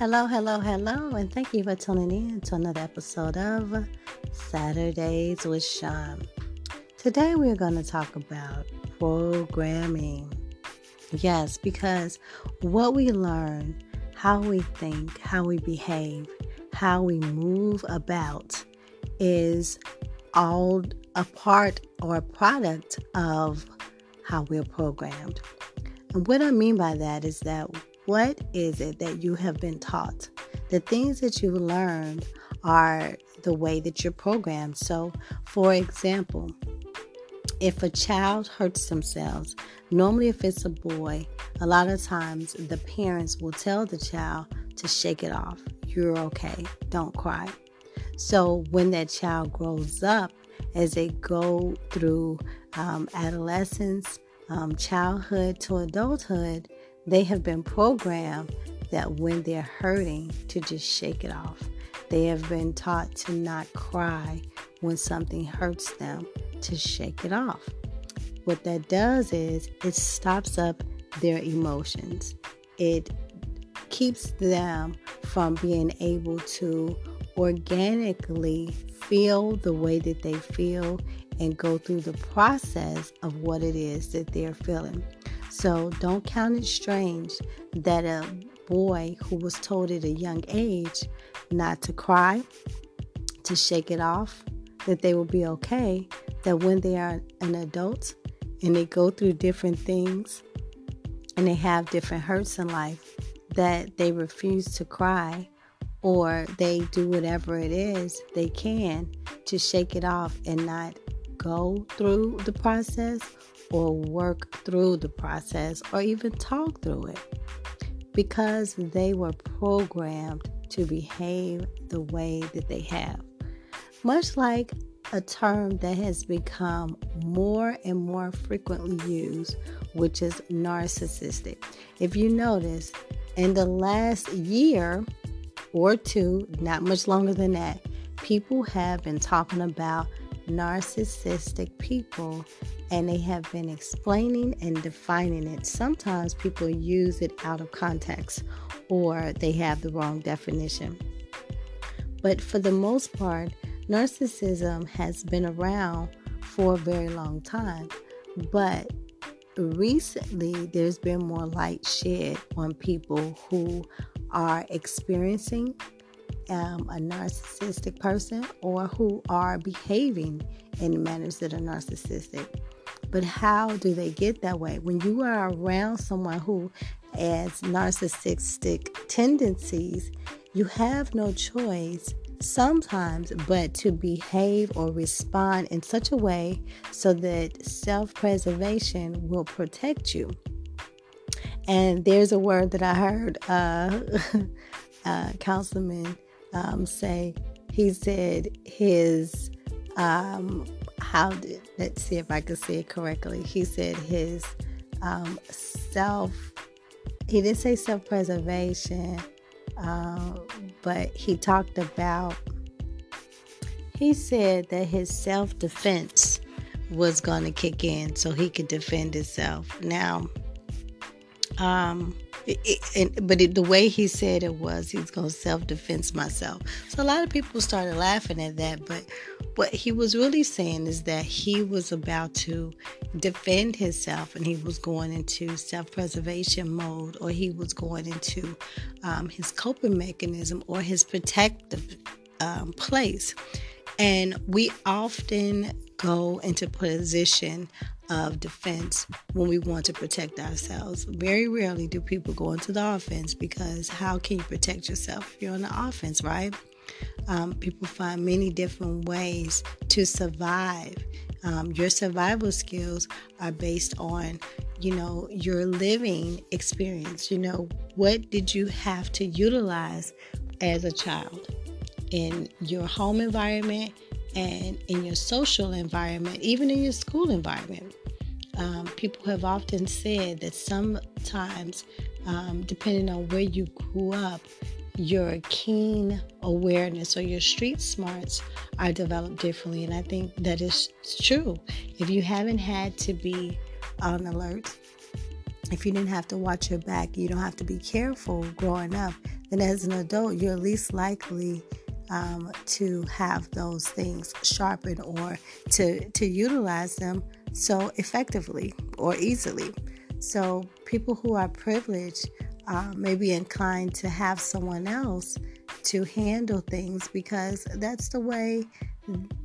Hello, hello, hello, and thank you for tuning in to another episode of Saturdays with Shaun. Today we're going to talk about programming. Yes, because what we learn, how we think, how we behave, how we move about is all a part or a product of how we're programmed. And what I mean by that is that what is it that you have been taught? The things that you learned are the way that you're programmed. So, for example, if a child hurts themselves, normally if it's a boy, a lot of times the parents will tell the child to shake it off. You're okay. Don't cry. So when that child grows up, as they go through um, adolescence, um, childhood to adulthood, they have been programmed that when they're hurting, to just shake it off. They have been taught to not cry when something hurts them, to shake it off. What that does is it stops up their emotions. It keeps them from being able to organically feel the way that they feel and go through the process of what it is that they're feeling. So don't count it strange that a boy who was told at a young age not to cry, to shake it off, that they will be okay, that when they are an adult and they go through different things and they have different hurts in life, that they refuse to cry or they do whatever it is they can to shake it off and not go through the process or work through the process or even talk through it because they were programmed to behave the way that they have. Much like a term that has become more and more frequently used, which is narcissistic. If you notice, in the last year or two, not much longer than that, people have been talking about narcissistic people and they have been explaining and defining it. Sometimes people use it out of context or they have the wrong definition. But for the most part, narcissism has been around for a very long time. But recently, there's been more light shed on people who are experiencing um, a narcissistic person or who are behaving in manners that are narcissistic. But how do they get that way? When you are around someone who has narcissistic tendencies, you have no choice sometimes but to behave or respond in such a way so that self preservation will protect you. And there's a word that I heard uh, uh, Councilman um, say. He said his um, how did let's see if I can say it correctly. He said his um, self. He didn't say self preservation, uh, but he talked about. He said that his self defense was going to kick in so he could defend himself. Now, um, it, but it, the way he said it was, he's going to self defense myself. So a lot of people started laughing at that. But what he was really saying is that he was about to defend himself and he was going into self preservation mode or he was going into um, his coping mechanism or his protective um, place. And we often go into position of defense when we want to protect ourselves. Very rarely do people go into the offense because how can you protect yourself if you're on the offense, right? Um, people find many different ways to survive. Um, your survival skills are based on, you know, your living experience. You know, what did you have to utilize as a child in your home environment and in your social environment, even in your school environment? Um, people have often said that sometimes, um, depending on where you grew up, your keen awareness or your street smarts are developed differently. And I think that is true. If you haven't had to be on alert, if you didn't have to watch your back, you don't have to be careful growing up, then as an adult, you're least likely um, to have those things sharpened or to to utilize them so effectively or easily. So people who are privileged uh, may be inclined to have someone else to handle things because that's the way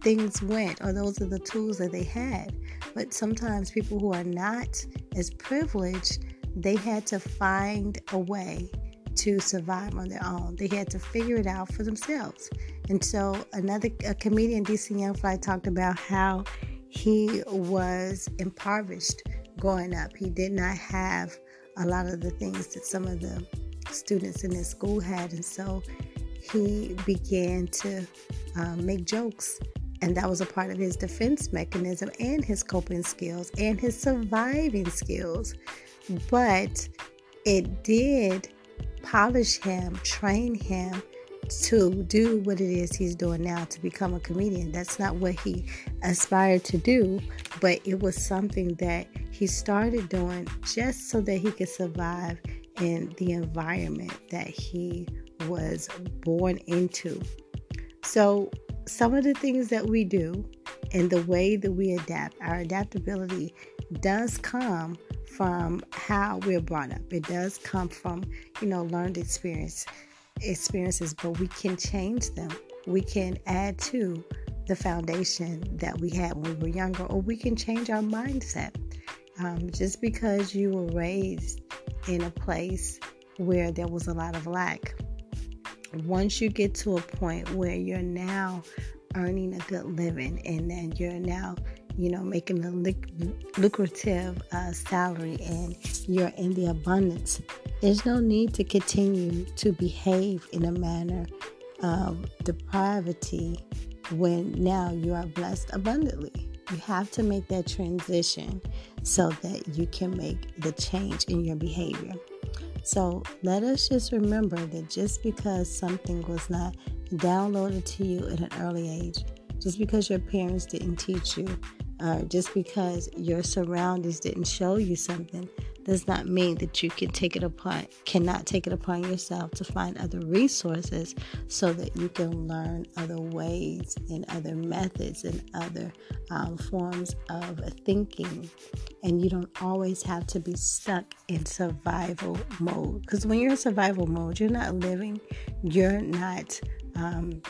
things went or those are the tools that they had. But sometimes people who are not as privileged, they had to find a way to survive on their own. They had to figure it out for themselves. And so another comedian, DC Young Fly, talked about how he was impoverished growing up. He did not have a lot of the things that some of the students in his school had. And so he began to uh, make jokes. And that was a part of his defense mechanism and his coping skills and his surviving skills. But it did polish him, train him to do what it is he's doing now to become a comedian. That's not what he aspired to do, but it was something that he started doing just so that he could survive in the environment that he was born into. So, some of the things that we do and the way that we adapt, our adaptability does come from how we're brought up. It does come from, you know, learned experience experiences, but we can change them. We can add to the foundation that we had when we were younger, or we can change our mindset. Um, just because you were raised in a place where there was a lot of lack, once you get to a point where you're now earning a good living and then you're now you know, making a lucrative uh, salary and you're in the abundance, there's no need to continue to behave in a manner of depravity when now you are blessed abundantly. You have to make that transition so that you can make the change in your behavior. So let us just remember that just because something was not downloaded to you at an early age, just because your parents didn't teach you uh, just because your surroundings didn't show you something does not mean that you can take it upon cannot take it upon yourself to find other resources so that you can learn other ways and other methods and other um, forms of thinking. And you don't always have to be stuck in survival mode. Because when you're in survival mode you're not living you're not um,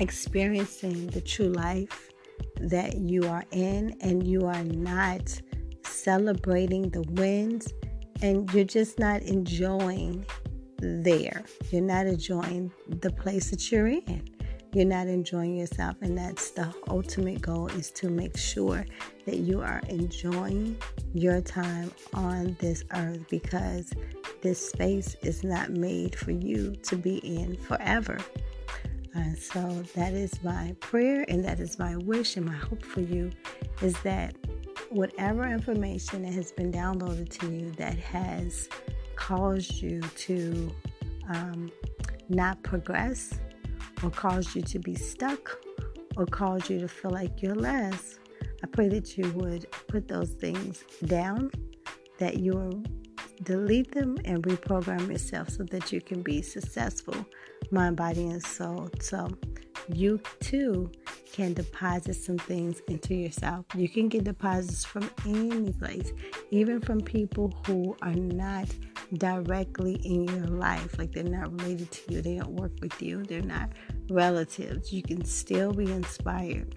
experiencing the true life that you are in and you are not celebrating the wins and you're just not enjoying there. You're not enjoying the place that you're in. You're not enjoying yourself and that's the ultimate goal is to make sure that you are enjoying your time on this earth because this space is not made for you to be in forever. And so that is my prayer and that is my wish and my hope for you is that whatever information that has been downloaded to you that has caused you to um, not progress or caused you to be stuck or caused you to feel like you're less, I pray that you would put those things down, that you will delete them and reprogram yourself so that you can be successful mind, body, and soul. So you too can deposit some things into yourself. You can get deposits from any place, even from people who are not directly in your life, like they're not related to you, they don't work with you, they're not relatives. You can still be inspired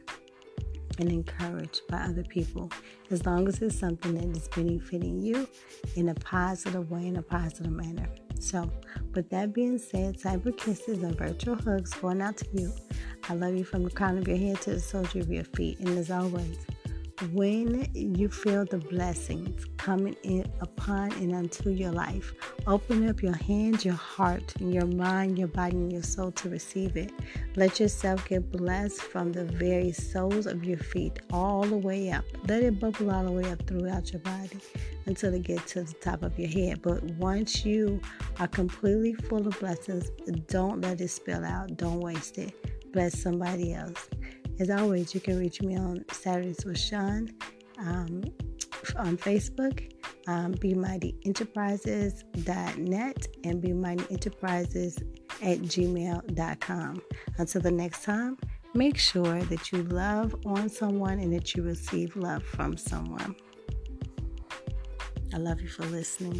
and encouraged by other people as long as it's something that is benefiting you in a positive way, in a positive manner. So, with that being said, cyber kisses and virtual hugs going out to you. I love you from the crown of your head to the soles of your feet. And as always, when you feel the blessings coming in upon and unto your life, open up your hands, your heart, your mind, your body, and your soul to receive it. Let yourself get blessed from the very soles of your feet all the way up. Let it bubble all the way up throughout your body until it gets to the top of your head. But once you are completely full of blessings, don't let it spill out. Don't waste it. Bless somebody else. As always, you can reach me on Saturdays with Shaun um, on Facebook. um, BeMightyEnterprises.net and BeMightyEnterprises at gmail.com. Until the next time, make sure that you love on someone and that you receive love from someone. I love you for listening.